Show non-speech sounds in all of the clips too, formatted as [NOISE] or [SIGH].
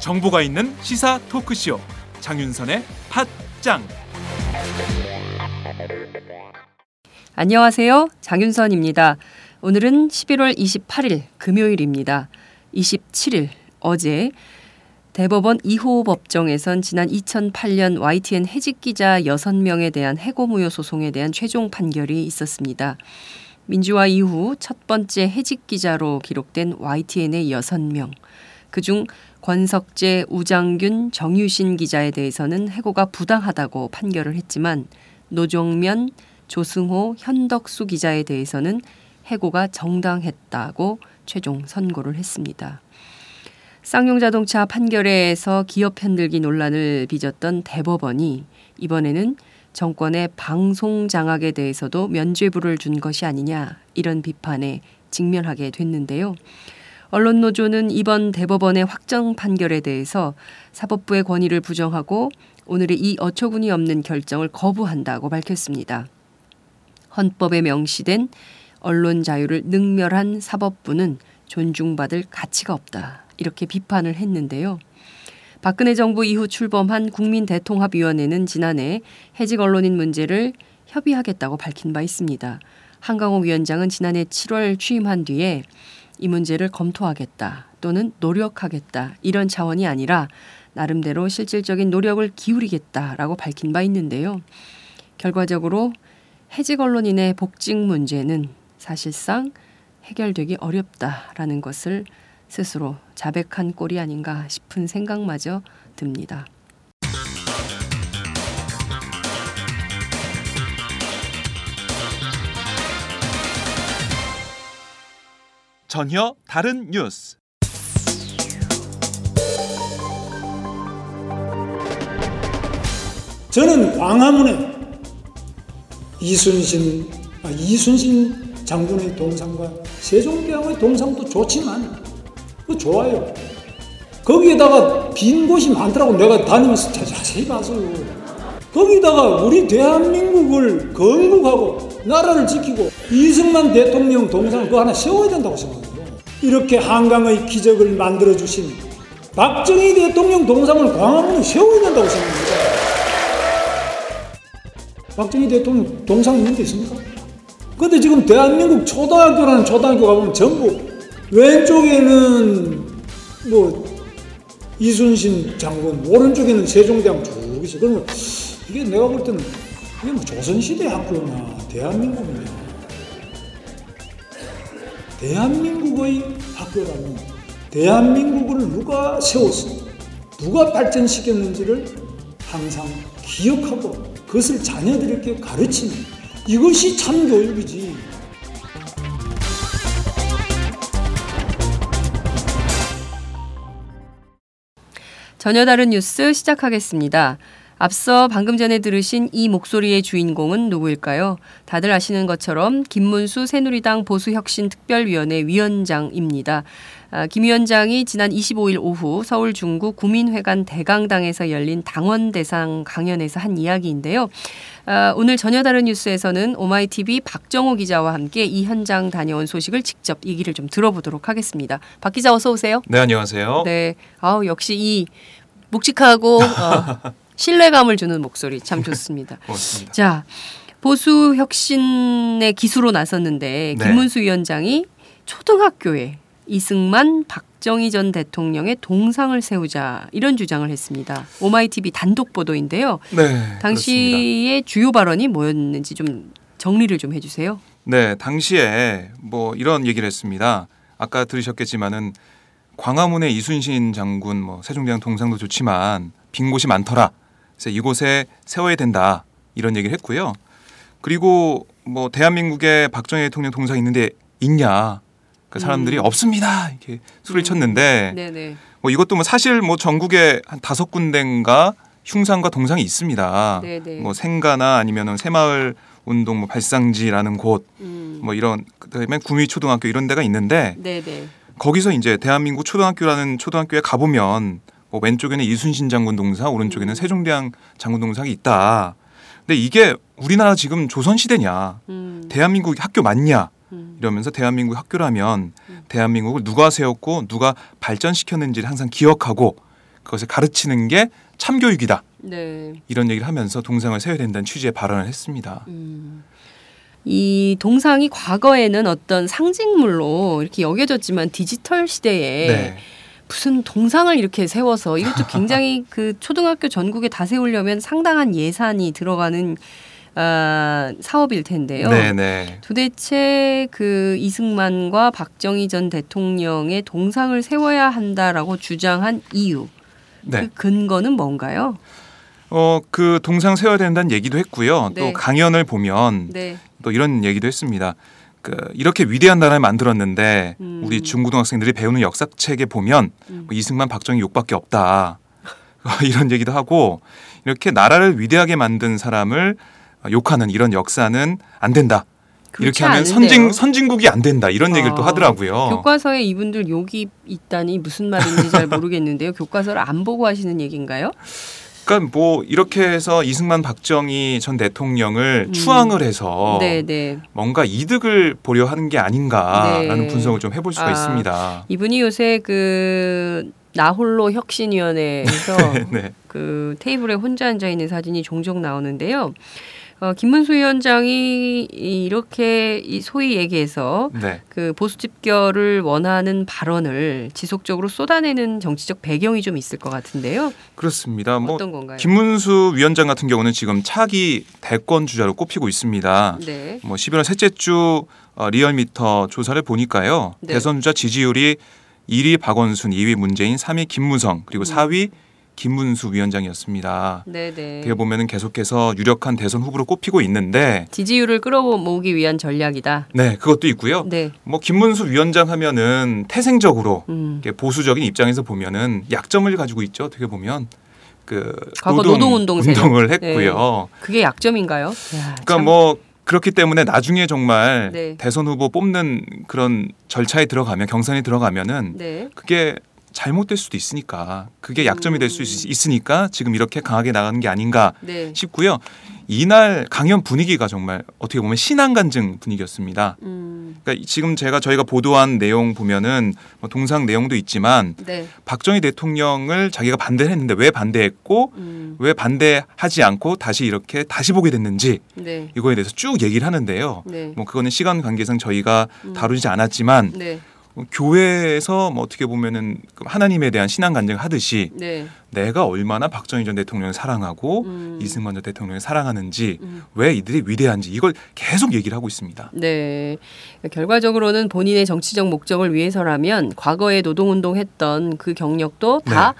정보가 있는 시사 토크쇼 장윤선의 팟짱 안녕하세요. 장윤선입니다. 오늘은 11월 28일 금요일입니다. 27일 어제 대법원 2호 법정에선 지난 2008년 YTN 해직 기자 6명에 대한 해고무효 소송에 대한 최종 판결이 있었습니다. 민주화 이후 첫 번째 해직 기자로 기록된 YTN의 6명. 그중 권석재, 우장균, 정유신 기자에 대해서는 해고가 부당하다고 판결을 했지만 노종면, 조승호, 현덕수 기자에 대해서는 해고가 정당했다고 최종 선고를 했습니다. 쌍용자동차 판결에서 기업 편들기 논란을 빚었던 대법원이 이번에는 정권의 방송 장악에 대해서도 면죄부를 준 것이 아니냐 이런 비판에 직면하게 됐는데요. 언론노조는 이번 대법원의 확정 판결에 대해서 사법부의 권위를 부정하고 오늘의 이 어처구니 없는 결정을 거부한다고 밝혔습니다. 헌법에 명시된 언론 자유를 능멸한 사법부는 존중받을 가치가 없다. 이렇게 비판을 했는데요. 박근혜 정부 이후 출범한 국민대통합위원회는 지난해 해직 언론인 문제를 협의하겠다고 밝힌 바 있습니다. 한강호 위원장은 지난해 7월 취임한 뒤에 이 문제를 검토하겠다 또는 노력하겠다 이런 차원이 아니라 나름대로 실질적인 노력을 기울이겠다라고 밝힌 바 있는데요. 결과적으로 해직 언론인의 복직 문제는 사실상 해결되기 어렵다라는 것을 스스로 자백한 꼴이 아닌가 싶은 생각마저 듭니다. 전혀 다른 뉴스 저는 광화문에 이순신 아, 이순신 장군의 동상과 세종대왕의 동상도 좋지만 그 좋아요. 거기에다가 빈 곳이 많더라고 내가 다니면서 자세히 봤어요. 거기다가 우리 대한민국을 건국하고 나라를 지키고 이승만 대통령 동상을 그거 하나 세워야 된다고 생각해요. 이렇게 한강의 기적을 만들어 주신 박정희 대통령 동상을 광화문에 세워야 된다고 생각합니다. 박정희 대통령 동상 있는 데 있습니까? 근데 지금 대한민국 초등학교라는 초등학교 가보면 전부 왼쪽에는 뭐 이순신 장군, 오른쪽에는 세종대왕 쭉 있어. 그러면 이게 내가 볼 때는 이게 뭐 조선시대 학교나 대한민국이냐. 대한민국의 학교라면 대한민국을 누가 세웠어? 누가 발전시켰는지를 항상 기억하고 그것을 자녀들에게 가르치는 이것이 참 교육이지. 전혀 다른 뉴스 시작하겠습니다. 앞서 방금 전에 들으신 이 목소리의 주인공은 누구일까요? 다들 아시는 것처럼 김문수 새누리당 보수혁신특별위원회 위원장입니다. 아, 김 위원장이 지난 25일 오후 서울 중구 구민회관 대강당에서 열린 당원 대상 강연에서 한 이야기인데요. 아, 오늘 전혀 다른 뉴스에서는 오마이TV 박정호 기자와 함께 이 현장 다녀온 소식을 직접 얘기를 좀 들어보도록 하겠습니다. 박 기자 어서 오세요. 네 안녕하세요. 네, 아우 역시 이 묵직하고 어, [LAUGHS] 신뢰감을 주는 목소리 참 좋습니다. 고맙습니다. 자, 보수 혁신의 기수로 나섰는데 네. 김문수 위원장이 초등학교에 이승만 박정희 전 대통령의 동상을 세우자 이런 주장을 했습니다. 오마이TV 단독 보도인데요. 네. 당시의 주요 발언이 뭐였는지 좀 정리를 좀 해주세요. 네 당시에 뭐 이런 얘기를 했습니다. 아까 들으셨겠지만은 광화문에 이순신 장군 뭐 세종대왕 동상도 좋지만 빈 곳이 많더라. 그래서 이곳에 세워야 된다 이런 얘기를 했고요. 그리고 뭐 대한민국에 박정희 대통령 동상 있는데 있냐? 그 사람들이 음. 없습니다 이렇게 소리를 쳤는데 네네. 뭐 이것도 뭐 사실 뭐 전국에 한 다섯 군데인가 흉상과 동상이 있습니다. 네네. 뭐 생가나 아니면은 새마을 운동 뭐 발상지라는 곳 음. 뭐 이런 그다음에 구미 초등학교 이런 데가 있는데 네네. 거기서 이제 대한민국 초등학교라는 초등학교에 가보면 뭐 왼쪽에는 이순신 장군 동상, 오른쪽에는 세종대왕 장군 동상이 있다. 근데 이게 우리나라 지금 조선 시대냐? 음. 대한민국 학교 맞냐? 음. 이러면서 대한민국 학교라면 대한민국을 누가 세웠고 누가 발전시켰는지를 항상 기억하고 그것을 가르치는 게 참교육이다. 네. 이런 얘기를 하면서 동상을 세워야 된다는 취지의 발언을 했습니다. 음. 이 동상이 과거에는 어떤 상징물로 이렇게 여겨졌지만 디지털 시대에 네. 무슨 동상을 이렇게 세워서 이것도 [LAUGHS] 굉장히 그 초등학교 전국에 다 세우려면 상당한 예산이 들어가는 아, 사업일 텐데요. 네, 네. 도대체 그 이승만과 박정희 전 대통령의 동상을 세워야 한다라고 주장한 이유, 네. 그 근거는 뭔가요? 어, 그 동상 세워야 된다는 얘기도 했고요. 네. 또 강연을 보면 네, 또 이런 얘기도 했습니다. 그 이렇게 위대한 나라를 만들었는데 음. 우리 중고등학생들이 배우는 역사책에 보면 음. 뭐 이승만, 박정희 욕밖에 없다. [LAUGHS] 이런 얘기도 하고 이렇게 나라를 위대하게 만든 사람을 욕하는 이런 역사는 안 된다. 이렇게 하면. 선진 선진국이 안 된다. 이런 얘기를 또 아, 하더라고요. 교과서에 이분들 욕이 있다니 무슨 말인지 잘 [LAUGHS] 모르겠는데요. 교과서를 안 보고 하시는 얘기인가요? 그러니까 뭐 이렇게 해서 이승만, 박정희 전 대통령을 음. 추앙을 해서 네, 네. 뭔가 이득을 보려 하는 게 아닌가라는 네. 분석을 좀 해볼 수가 아. 있습니다. 이분이 요새 그 나홀로 혁신위원회에서 [LAUGHS] 네. 그 테이블에 혼자 앉아 있는 사진이 종종 나오는데요. 어, 김문수 위원장이 이렇게 이 소위 얘기해서 네. 그 보수 집결을 원하는 발언을 지속적으로 쏟아내는 정치적 배경이 좀 있을 것 같은데요. 그렇습니다. 뭐 어떤 건가요? 김문수 위원장 같은 경우는 지금 차기 대권 주자로 꼽히고 있습니다. 네. 뭐 11월 셋째 주 어, 리얼미터 조사를 보니까요. 네. 대선 주자 지지율이 1위 박원순, 2위 문재인, 3위 김무성, 그리고 음. 4위 김문수 위원장이었습니다. 네, 네. 어떻게 보면은 계속해서 유력한 대선 후보로 꼽히고 있는데 지지율을 끌어모으기 위한 전략이다. 네, 그것도 있고요. 네. 뭐 김문수 위원장 하면은 태생적으로 음. 보수적인 입장에서 보면은 약점을 가지고 있죠. 어떻게 보면 그 과거 노동 운동 세력. 운동을 했고요. 그게 약점인가요? 야, 그러니까 참. 뭐 그렇기 때문에 나중에 정말 네. 대선 후보 뽑는 그런 절차에 들어가면 경선에 들어가면은 네. 그게 잘못될 수도 있으니까 그게 약점이 될수 음. 있으니까 지금 이렇게 강하게 나가는 게 아닌가 네. 싶고요. 이날 강연 분위기가 정말 어떻게 보면 신앙 간증 분위기였습니다. 음. 그러니까 지금 제가 저희가 보도한 내용 보면은 뭐 동상 내용도 있지만 네. 박정희 대통령을 자기가 반대를 했는데 왜 반대했고 음. 왜 반대하지 않고 다시 이렇게 다시 보게 됐는지 네. 이거에 대해서 쭉 얘기를 하는데요. 네. 뭐 그거는 시간 관계상 저희가 음. 다루지 않았지만 네. 어, 교회에서 뭐 어떻게 보면은 그 하나님에 대한 신앙 간증을 하듯이 네. 내가 얼마나 박정희 전 대통령을 사랑하고 음. 이승만 전 대통령을 사랑하는지 음. 왜 이들이 위대한지 이걸 계속 얘기를 하고 있습니다. 네. 결과적으로는 본인의 정치적 목적을 위해서라면 과거에 노동운동했던 그 경력도 다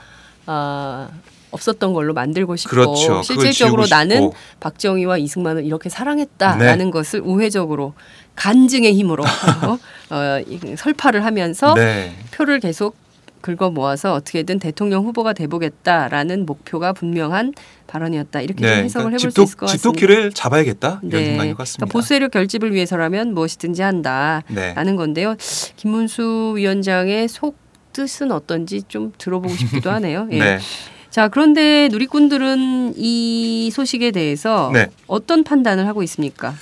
아, 없었던 걸로 만들고 싶고 네. 그렇죠. 실질적으로 나는. 박정희와 이승만을 이렇게 사랑했다라는 것을 우회적으로 간증의 힘으로 [LAUGHS] 어, 이- 설파를 하면서 네. 표를 계속 긁어 모아서 어떻게든 대통령 후보가 돼보겠다라는 목표가 분명한 발언이었다 이렇게 좀 해석을 그러니까 해볼 집도, 수 있을 것 같습니다. 집도키를 잡아야겠다 이런 네. 생각인 것 같습니다. 그러니까 보수 세력 결집을 위해서라면 무엇이든지 한다라는 네. 건데요. 김문수 위원장의 속 뜻은 어떤지 좀 들어보고 싶기도 하네요. 예. [LAUGHS] 네. 자 그런데 누리꾼들은 이 소식에 대해서 네. 어떤 판단을 하고 있습니까?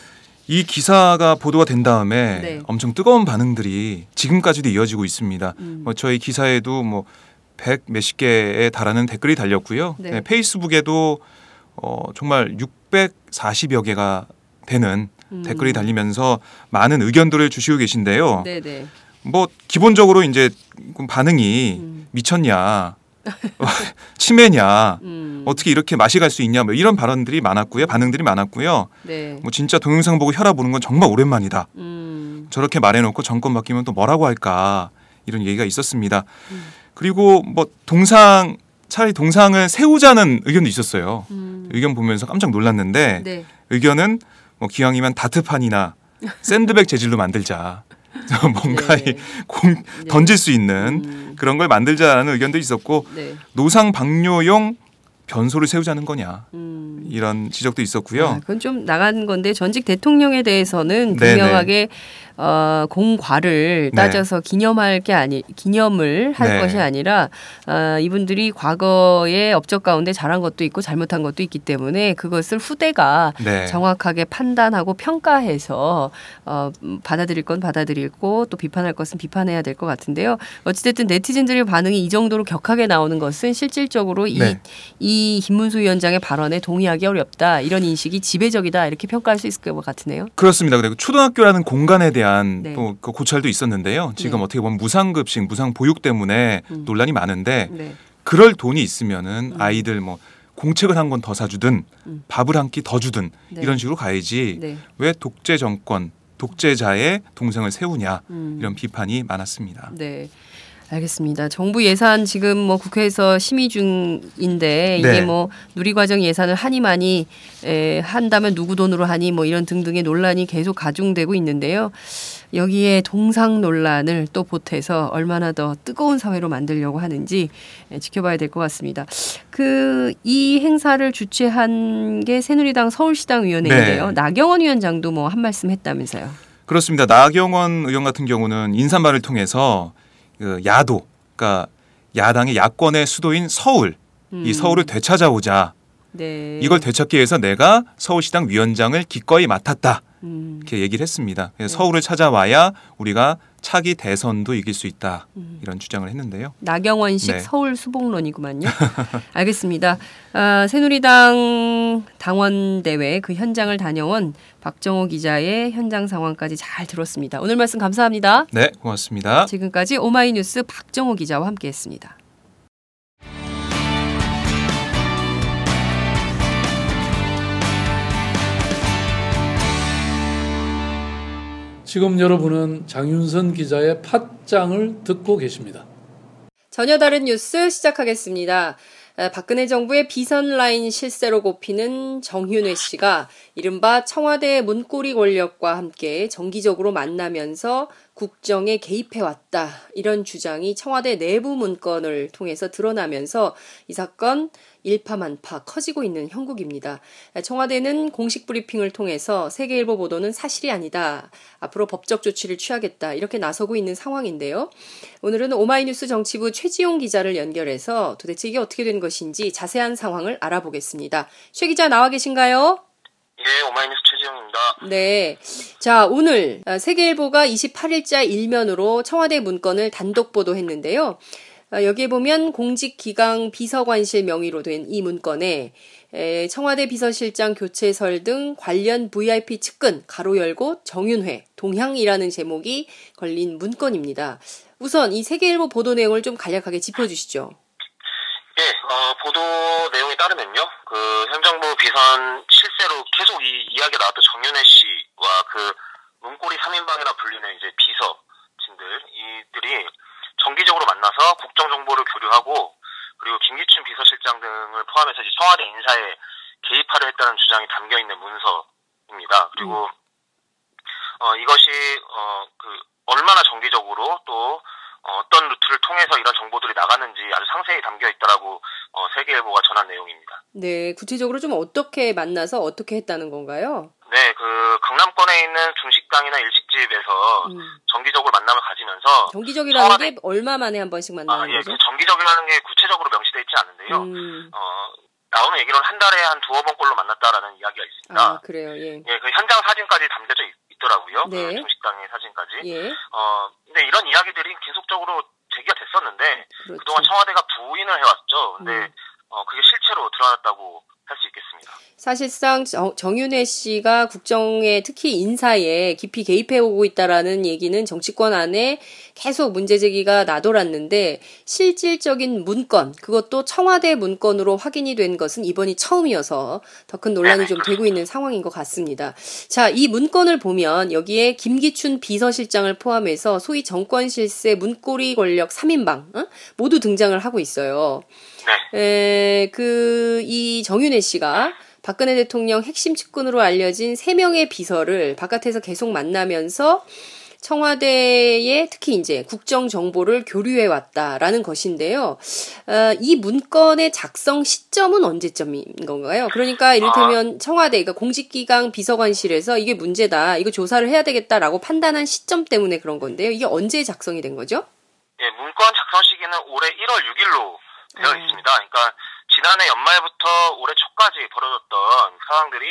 이 기사가 보도가 된 다음에 네. 엄청 뜨거운 반응들이 지금까지도 이어지고 있습니다. 음. 뭐 저희 기사에도 뭐 백 몇십 개에 달하는 댓글이 달렸고요. 네. 네, 페이스북에도 어, 정말 640여 개가 되는 음. 댓글이 달리면서 많은 의견들을 주시고 계신데요. 네네. 뭐 기본적으로 이제 반응이 음. 미쳤냐, [LAUGHS] 치매냐, 음. 어떻게 이렇게 맛이 갈 수 있냐, 뭐 이런 발언들이 많았고요, 반응들이 많았고요. 네. 뭐 진짜 동영상 보고 혈압 오는 건 정말 오랜만이다. 음. 저렇게 말해놓고 정권 바뀌면 또 뭐라고 할까 이런 얘기가 있었습니다. 음. 그리고 뭐 동상 차라리 동상을 세우자는 의견도 있었어요. 음. 의견 보면서 깜짝 놀랐는데 네. 의견은 뭐 기왕이면 다트판이나 샌드백 재질로 만들자. [LAUGHS] 뭔가 네. 이 공, 네. 던질 수 있는 음. 그런 걸 만들자는 의견도 있었고 네. 노상 방뇨용 변소를 세우자는 거냐. 음. 이런 지적도 있었고요. 아, 그건 좀 나간 건데 전직 대통령에 대해서는 네네. 분명하게 어, 공과를 네. 따져서 기념할 게 아니 기념을 할 네. 것이 아니라 어, 이분들이 과거의 업적 가운데 잘한 것도 있고 잘못한 것도 있기 때문에 그것을 후대가 네. 정확하게 판단하고 평가해서 어, 음, 받아들일 건 받아들이고 또 비판할 것은 비판해야 될 것 같은데요. 어찌됐든 네티즌들의 반응이 이 정도로 격하게 나오는 것은 실질적으로 이, 네. 이 김문수 위원장의 발언에 동의하기 어렵다 이런 인식이 지배적이다 이렇게 평가할 수 있을 것 같으네요. 그렇습니다. 그리고 초등학교라는 공간에 대한 네. 또그 고찰도 있었는데요. 지금 네. 어떻게 보면 무상급식, 무상보육 때문에 음. 논란이 많은데 네. 그럴 돈이 있으면은 아이들 뭐 공책을 한 권 더 사주든 음. 밥을 한 끼 더 주든 네. 이런 식으로 가야지 네. 왜 독재 정권, 독재자의 동생을 세우냐 음. 이런 비판이 많았습니다. 네. 알겠습니다. 정부 예산 지금 뭐 국회에서 심의 중인데 이게 네. 뭐 누리과정 예산을 하니 많이 에, 한다면 누구 돈으로 하니 뭐 이런 등등의 논란이 계속 가중되고 있는데요. 여기에 동상 논란을 또 보태서 얼마나 더 뜨거운 사회로 만들려고 하는지 에, 지켜봐야 될 것 같습니다. 그 이 행사를 주최한 게 새누리당 서울시당 위원회인데요. 네. 나경원 위원장도 뭐 한 말씀 했다면서요. 그렇습니다. 나경원 의원 같은 경우는 인사말을 통해서 그 야도, 그러니까 야당의 야권의 수도인 서울, 이 서울을 되찾아오자. 네. 이걸 되찾기 위해서 내가 서울시당 위원장을 기꺼이 맡았다. 음. 이렇게 얘기를 했습니다. 그래서 서울을 찾아와야 우리가 차기 대선도 이길 수 있다. 이런 주장을 했는데요. 나경원식 네. 서울 수복론이구만요. [LAUGHS] 알겠습니다. 아, 새누리당 당원 대회 그 현장을 다녀온 박정호 기자의 현장 상황까지 잘 들었습니다. 오늘 말씀 감사합니다. 네, 고맙습니다. 지금까지 오마이뉴스 박정호 기자와 함께했습니다. 지금 여러분은 장윤선 기자의 팟짱을 듣고 계십니다. 전혀 다른 뉴스 시작하겠습니다. 에, 박근혜 정부의 비선 라인 실세로 꼽히는 정윤회 씨가 이른바 청와대 문고리 권력과 함께 정기적으로 만나면서 국정에 개입해왔다. 이런 주장이 청와대 내부 문건을 통해서 드러나면서 이 사건 일파만파 커지고 있는 형국입니다. 청와대는 공식 브리핑을 통해서 세계일보 보도는 사실이 아니다. 앞으로 법적 조치를 취하겠다. 이렇게 나서고 있는 상황인데요. 오늘은 오마이뉴스 정치부 최지용 기자를 연결해서 도대체 이게 어떻게 된 것인지 자세한 상황을 알아보겠습니다. 최 기자 나와 계신가요? 예, 오마이뉴스 최지영입니다. 네. 자, 오늘 아, 세계일보가 28일자 일면으로 청와대 문건을 단독 보도했는데요. 아, 여기에 보면 공직기강 비서관실 명의로 된 이 문건에 에, 청와대 비서실장 교체설 등 관련 VIP 측근 가로 열고 정윤회 동향이라는 제목이 걸린 문건입니다. 우선 이 세계일보 보도 내용을 좀 간략하게 짚어주시죠. 예, 어, 보도 내용에 따르면요, 그 행정부 비선 실세로 계속 이 이야기가 나왔던 정윤회 씨와 그 문고리 3인방이라 불리는 이제 비서진들, 이들이 정기적으로 만나서 국정 정보를 교류하고 그리고 김기춘 비서실장 등을 포함해서 이제 청와대 인사에 개입하려 했다는 주장이 담겨 있는 문서입니다. 그리고 어, 이것이 어, 그 얼마나 정기적으로 또 어, 어떤 루트를 통해서 이런 정보들이 나갔는지 아주 상세히 담겨 있다라고 어, 세계일보가 전한 내용입니다. 네, 구체적으로 좀 어떻게 만나서 어떻게 했다는 건가요? 네, 그 강남권에 있는 중식당이나 일식집에서 음, 정기적으로 만남을 가지면서 정기적이라는 청와대- 게 얼마 만에 한 번씩 만나는 아, 예, 거죠? 그 정기적이라는 게 구체적으로 명시되어 있지 않은데요. 음, 어, 나오는 얘기로는 한 달에 한 두어 번꼴로 만났다라는 이야기가 있습니다. 아, 그래요, 예. 예, 그 현장 사진까지 담겨져 있, 더라고요 네. 그 중식당의 사진까지. 예, 어, 근데 이런 이야기들이 계속적으로 제기가 됐었는데 그렇죠. 그동안 청와대가 부인을 해왔죠. 근데 음. 어, 그게 실체로 드러났다고 할 수 있겠습니다. 사실상 정, 정윤회 씨가 국정에 특히 인사에 깊이 개입해 오고 있다라는 얘기는 정치권 안에 계속 문제 제기가 나돌았는데 실질적인 문건 그것도 청와대 문건으로 확인이 된 것은 이번이 처음이어서 더 큰 논란이 좀 되고 있는 상황인 것 같습니다. 자, 이 문건을 보면 여기에 김기춘 비서실장을 포함해서 소위 정권 실세 문고리 권력 3인방 어? 모두 등장을 하고 있어요. 네. 에, 그, 이 정윤혜 씨가 박근혜 대통령 핵심 측근으로 알려진 세명의 비서를 바깥에서 계속 만나면서 청와대에 특히 이제 국정 정보를 교류해 왔다라는 것인데요. 어, 이 문건의 작성 시점은 언제점인 건가요? 그러니까 이를테면 청와대, 그러니까 공직기강 비서관실에서 이게 문제다, 이거 조사를 해야 되겠다라고 판단한 시점 때문에 그런 건데요. 이게 언제 작성이 된 거죠? 예, 문건 작성 시기는 올해 1월 6일로 되어 음. 있습니다. 그러니까 지난해 연말부터 올해 초까지 벌어졌던 상황들이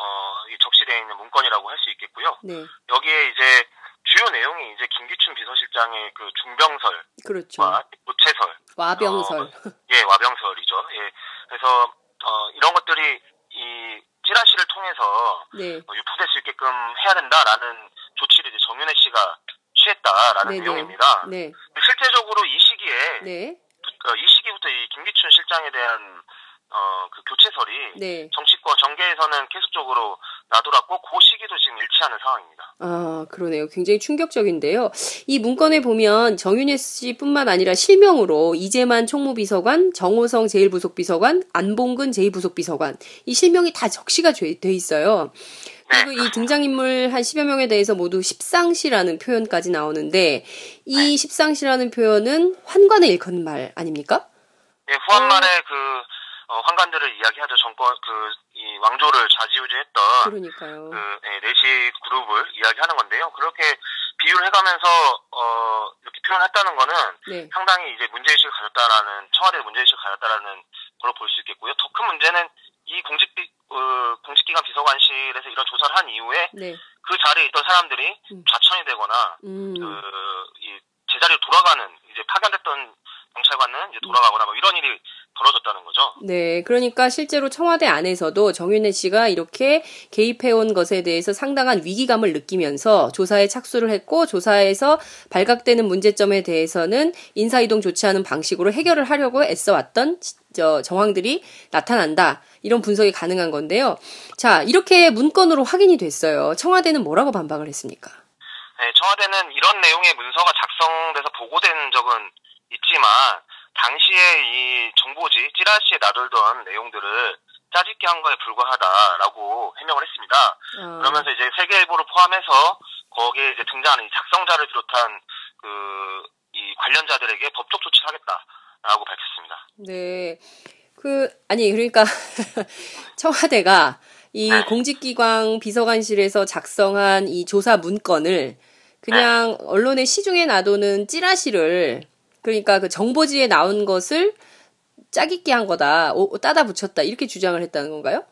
어, 이 적시되어 있는 문건이라고 할 수 있겠고요. 네, 여기에 이제 주요 내용이 이제 김기춘 비서실장의 그 중병설과 그렇죠. 교체설, 와병설. 예, 와병설이죠. 예, 그래서 어, 이런 것들이 이 찌라시를 통해서 네, 어, 유포될 수 있게끔 해야 된다라는 조치를 이제 정윤혜 씨가 취했다라는 네네. 내용입니다. 네, 실제적으로 이 시기에 네, 어, 이 시기부터 이 김기춘 실장에 대한 어, 그 교체설이 네. 정치권 정계에서는 계속적으로 나돌았고 그 시기도 지금 일치하는 상황입니다. 아, 그러네요. 굉장히 충격적인데요. 이 문건에 보면 정윤혜 씨뿐만 아니라 실명으로 이재만 총무비서관, 정호성 제1부속비서관, 안봉근 제2부속비서관 이 실명이 다 적시가 돼돼 있어요. 그리고 이 등장인물 한 10여 명에 대해서 모두 십상시라는 표현까지 나오는데 이 십상시라는 표현은 환관을 일컫는 말 아닙니까? 예, 후한말에 그 어, 환관들을 이야기하죠. 정권 그이 왕조를 좌지우지했던 그러니까요. 그 예, 내시 그룹을 이야기하는 건데요. 그렇게 비유를 해가면서 어, 이렇게 표현했다는 거는 네. 상당히 이제 문제의식을 가졌다라는 청와대 문제의식을 가졌다라는 걸로 볼 수 있겠고요. 더 큰 문제는 이 공직 어, 공직기관 비서관실에서 이런 조사를 한 이후에 네. 그 자리에 있던 사람들이 음. 좌천이 되거나 음. 그, 이 제자리로 돌아가는 이제 파견됐던 경찰관은 이제 돌아가거나 뭐 이런 일이 벌어졌다는 거죠. 네, 그러니까 실제로 청와대 안에서도 정윤혜 씨가 이렇게 개입해온 것에 대해서 상당한 위기감을 느끼면서 조사에 착수를 했고 조사에서 발각되는 문제점에 대해서는 인사이동 않은 방식으로 해결을 하려고 애써왔던 지- 저 정황들이 나타난다. 이런 분석이 가능한 건데요. 자, 이렇게 문건으로 확인이 됐어요. 청와대는 뭐라고 반박을 했습니까? 네, 청와대는 이런 내용의 문서가 작성돼서 보고된 적은 있지만 당시에 이 정보지 찌라시에 나돌던 내용들을 짜집기 한 거에 불과하다라고 해명을 했습니다. 아, 그러면서 이제 세계일보를 포함해서 거기에 이제 등장하는 이 작성자를 비롯한 그 이 관련자들에게 법적 조치를 하겠다라고 밝혔습니다. 네. 그, 아니, 그러니까, [LAUGHS] 청와대가 이 네. 공직기관 비서관실에서 작성한 이 조사 문건을 그냥 언론의 시중에 놔두는 찌라시를, 그러니까 그 정보지에 나온 것을 짜깁기 한 거다, 오- 따다 붙였다, 이렇게 주장을 했다는 건가요?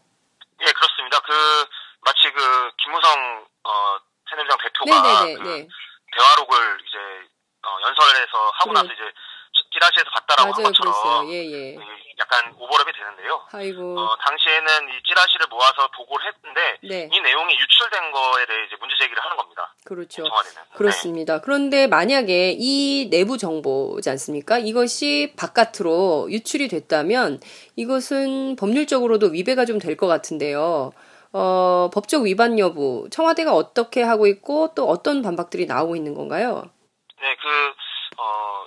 예, 그렇습니다. 그 마치 그 김무성 어 새누리당 대표가 네네네, 그 네. 대화록을 이제 어, 연설에서 하고 그래. 나서 이제 찌라시에서 봤다라고 한 맞아요, 것처럼 그랬어요. 예, 예. 이 약간 오버랩이 되는데요. 아이고. 어, 당시에는 이 찌라시를 모아서 보고를 했는데 네. 이 내용이 유출된 거에 대해 이제 문제 제기를 하는 겁니다. 그렇죠. 네. 그렇습니다. 그런데 만약에 이 내부 정보지 않습니까? 이것이 바깥으로 유출이 됐다면 이것은 법률적으로도 위배가 좀 될 것 같은데요. 어, 법적 위반 여부, 청와대가 어떻게 하고 있고 또 어떤 반박들이 나오고 있는 건가요? 네, 그, 어,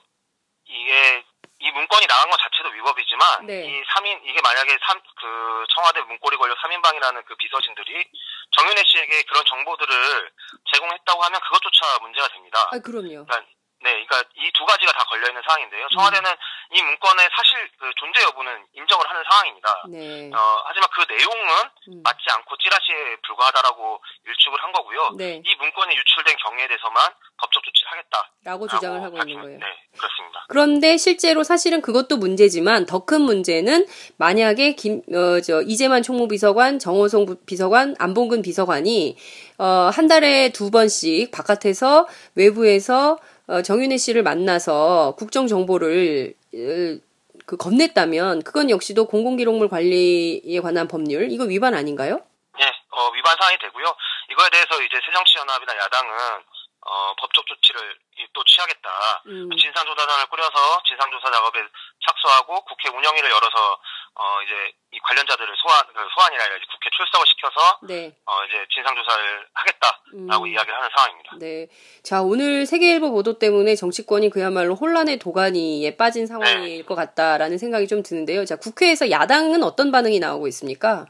이게, 이 문건이 나간 것 자체도 위법이지만, 네. 이 3인, 이게 만약에 삼, 그, 청와대 문고리 권력 3인방이라는 그 비서진들이 정윤혜 씨에게 그런 정보들을 제공했다고 하면 그것조차 문제가 됩니다. 아, 그럼요. 그러니까, 네, 그러니까 이 두 가지가 다 걸려 있는 상황인데요. 청와대는 이 문건의 사실 그 존재 여부는 인정을 하는 상황입니다. 네. 어, 하지만 그 내용은 음. 맞지 않고 찌라시에 불과하다라고 일축을 한 거고요. 네. 이 문건이 유출된 경우에 대해서만 법적 조치를 하겠다. 라고 주장을 하고 있는 거예요. 네, 그렇습니다. 그런데 실제로 사실은 그것도 문제지만 더 큰 문제는 만약에 김, 어, 저, 이재만 총무비서관, 정호성 부- 비서관, 안봉근 비서관이, 어, 한 달에 두 번씩 바깥에서 외부에서 어, 정윤혜 씨를 만나서 국정 정보를, 으, 그, 건넸다면 그건 역시도 공공기록물 관리에 관한 법률, 이거 위반 아닌가요? 예, 어, 위반 사항이 되고요. 이거에 대해서 이제 새정치연합이나 야당은 어, 법적 조치를 이- 또 취하겠다. 음. 진상조사단을 꾸려서 진상조사 작업에 착수하고 국회 운영위를 열어서 어, 이제 이 관련자들을 소환, 그 소환이 아니라 이제 국회 출석을 시켜서 네. 어, 이제 진상 조사를 하겠다라고 음. 이야기를 하는 상황입니다. 네. 자, 오늘 세계일보 보도 때문에 정치권이 그야말로 혼란의 도가니에 빠진 상황일 것 같다라는 생각이 좀 드는데요. 자, 국회에서 야당은 어떤 반응이 나오고 있습니까?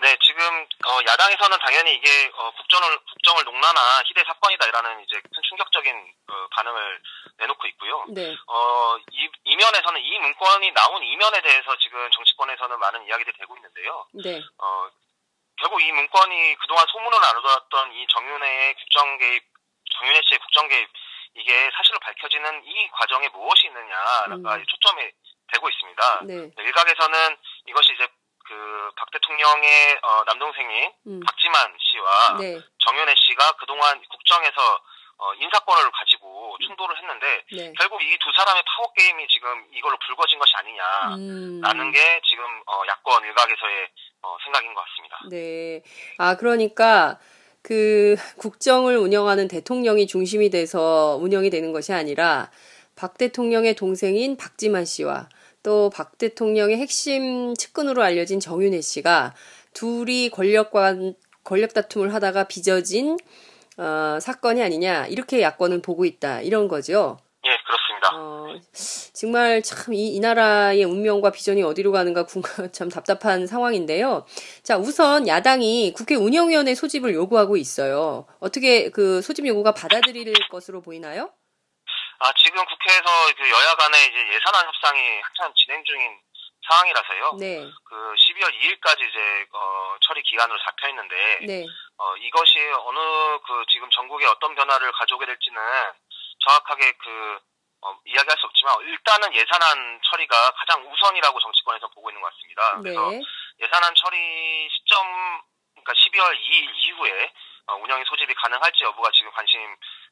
네, 지금 어, 야당에서는 당연히 이게 어, 국정을 국정을 농란한 희대 사건이다라는 이제 큰 충격적인 어, 반응을 내놓고 있고요. 네. 어, 이, 이면에서는 이 문건이 나온 이면에 대해서 지금 정치권에서는 많은 이야기들이 되고 있는데요. 네. 어, 결국 이 문건이 그동안 소문을 나누었던 이 정윤회의 국정 개입, 정윤회 씨의 국정 개입, 이게 사실로 밝혀지는 이 과정에 무엇이 있느냐가 음. 초점이 되고 있습니다. 네. 일각에서는 이것이 이제 그 박 대통령의 어, 남동생인 음. 박지만 씨와 네. 정윤회 씨가 그동안 국정에서 어, 인사권을 가지고 충돌을 했는데 네. 결국 이 두 사람의 파워 게임이 지금 이걸로 불거진 것이 아니냐라는 음. 게 지금 어, 야권 일각에서의 어, 생각인 것 같습니다. 네. 아, 그러니까 그 국정을 운영하는 대통령이 중심이 돼서 운영이 되는 것이 아니라 박 대통령의 동생인 박지만 씨와 또 박 대통령의 핵심 측근으로 알려진 정윤회 씨가 둘이 권력과 권력 다툼을 하다가 빚어진 어, 사건이 아니냐 이렇게 야권은 보고 있다 이런 거죠. 예, 그렇습니다. 어, 정말 참이 이 나라의 운명과 비전이 어디로 가는가 궁- [LAUGHS] 참 답답한 상황인데요. 자, 우선 야당이 국회 운영위원회 소집을 요구하고 있어요. 어떻게 그 소집 요구가 받아들일 것으로 보이나요? 아, 지금 국회에서 그 여야 간의 이제 예산안 협상이 한참 진행 중인 상황이라서요. 네, 그 12월 2일까지 이제 어, 처리 기간으로 잡혀 있는데 네, 어, 이것이 어느 그 지금 전국에 어떤 변화를 가져오게 될지는 정확하게 그 어, 이야기할 수 없지만 일단은 예산안 처리가 가장 우선이라고 정치권에서 보고 있는 것 같습니다. 그래서 네, 예산안 처리 시점 그러니까 12월 2일 이후에 어, 운영이 소집이 가능할지 여부가 지금 관심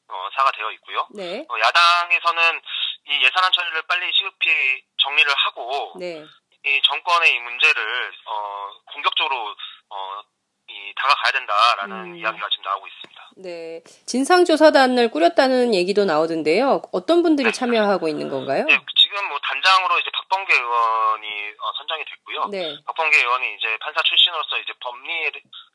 어, 사가 되어 있고요. 네, 어, 야당에서는 이 예산안 처리를 빨리 시급히 정리를 하고 네, 이 정권의 이 문제를 어, 공격적으로 어, 이 다가가야 된다라는 음. 이야기가 지금 나오고 있습니다. 네. 진상조사단을 꾸렸다는 얘기도 나오던데요. 어떤 분들이 참여하고 있는 건가요? 네, 지금 뭐 단장으로 이제 박범계 의원이 어, 선정이 됐고요. 네, 박범계 의원이 이제 판사 출신으로서 이제 법리에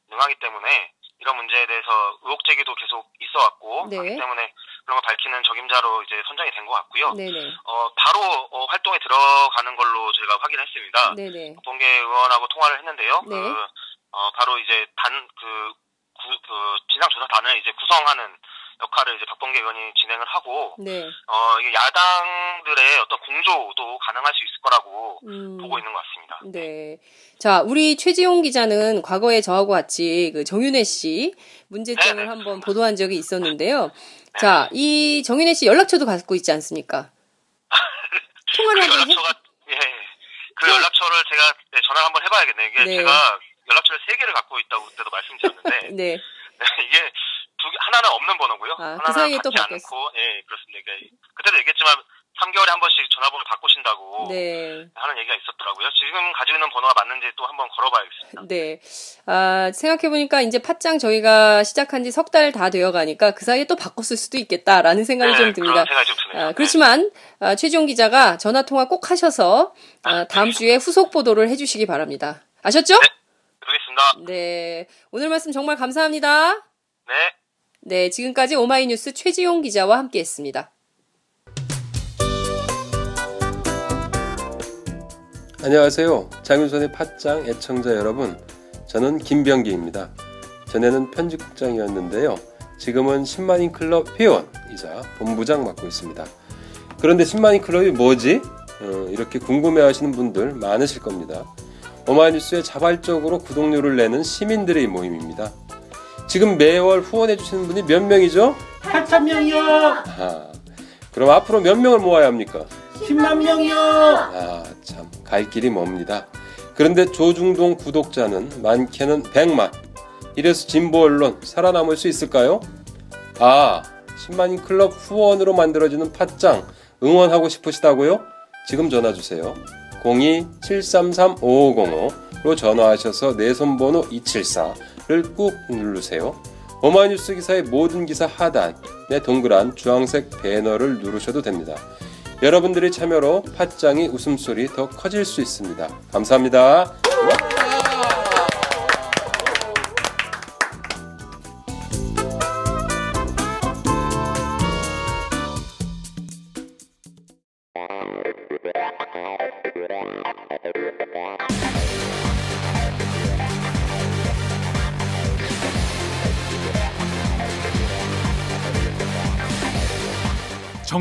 능하기 때문에 이런 문제에 대해서 의혹 제기도 계속 있어 왔고 네. 그렇기 때문에 그런 걸 밝히는 적임자로 이제 선정이 된 것 같고요. 네, 네, 어, 바로 어, 활동에 들어가는 걸로 저희가 확인했습니다. 네, 네, 박범계 의원하고 통화를 했는데요. 네. 그, 어, 바로 이제 단, 그, 구, 그, 진상조사단을 이제 구성하는 역할을 이제 박범계 의원이 진행을 하고, 네. 어, 이게 야당들의 어떤 공조도 가능할 수 있을 거라고 음. 보고 있는 것 같습니다. 네. 자, 우리 최지용 기자는 과거에 저하고 같이 그 정윤혜 씨 문제점을 네네. 한번 보도한 적이 있었는데요. 자, 이 정윤혜 씨 연락처도 갖고 있지 않습니까? [LAUGHS] 그 통화를 한번 해, 연락처가, 예. 그 연락처를 제가 네, 전화를 한번 해봐야겠네요. 이게 네. 제가 연락처를 세 개를 갖고 있다고 그때도 말씀드렸는데, [LAUGHS] 네. 이게 두 개, 하나는 없는 번호고요. 아, 그 하나는 사이에 또. 않고, 예, 그렇습니다. 이게 그때도 얘기했지만 3개월에 한 번씩 전화번호 바꾸신다고 네. 하는 얘기가 있었더라고요. 지금 가지고 있는 번호가 맞는지 또 한번 걸어봐야겠습니다. 네. 아, 생각해보니까 이제 팟짱 저희가 시작한 지 석 달 다 되어 가니까 그 사이에 또 바꿨을 수도 있겠다라는 생각이 네, 좀 듭니다. 생각이 좀. 아, 그렇지만 아, 최지용 기자가 전화 통화 꼭 하셔서 아, 다음 주에 후속 보도를 해주시기 바랍니다. 아셨죠? 네. 그러겠습니다. 네. 오늘 말씀 정말 감사합니다. 네. 네, 지금까지 오마이뉴스 최지용 기자와 함께했습니다. 안녕하세요. 장윤선의 팟짱 애청자 여러분. 저는 김병기입니다. 전에는 편집국장이었는데요. 지금은 10만인 클럽 회원이자 본부장 맡고 있습니다. 그런데 10만인 클럽이 뭐지? 어, 이렇게 궁금해 하시는 분들 많으실 겁니다. 오마이뉴스에 자발적으로 구독료를 내는 시민들의 모임입니다. 지금 매월 후원해 주시는 분이 몇 명이죠? 8천 명이요. 아, 그럼 앞으로 몇 명을 모아야 합니까? 10만 명이요. 아, 참, 갈 길이 멉니다. 그런데 조중동 구독자는 많게는 100만. 이래서 진보 언론 살아남을 수 있을까요? 아, 10만인 클럽 후원으로 만들어지는 팟짱 응원하고 싶으시다고요? 지금 전화 주세요. 02-733-5505로 전화하셔서 내 손번호 274 를 꾹 누르세요. 오마이뉴스 기사의 모든 기사 하단에 동그란 주황색 배너를 누르셔도 됩니다. 여러분들의 참여로 팟짱이 웃음소리 더 커질 수 있습니다. 감사합니다.